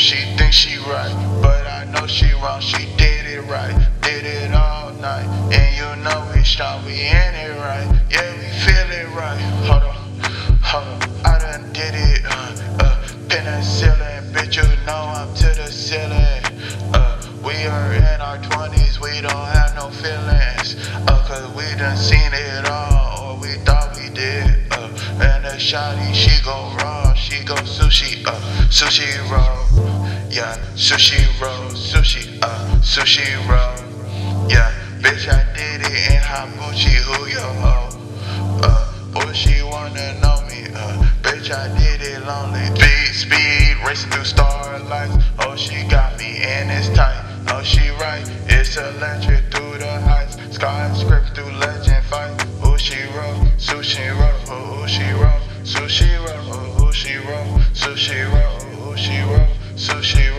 she thinks she right, but I know she wrong. She did it right, did it all night, and you know we strong, we in it right. Yeah, we feel it right. Hold on, hold on, I done did it. Uh, uh, penicillin, bitch, you know I'm to the ceiling. Uh, we are in our twenties, we don't have no feelings. Uh, cause we done seen it all, shawty, she go raw, she go sushi, uh, sushi roll. Yeah, sushi roll, sushi, uh, sushi roll. Yeah, bitch, I did it in Habuchi, who yo ho? Uh, boy, she wanna know me, uh, bitch, I did it lonely. Speed, speed, racing through starlights. Oh, she got me and it's tight. Oh, she right, it's electric through the heights. Skyscraper So she roll, she roll, so she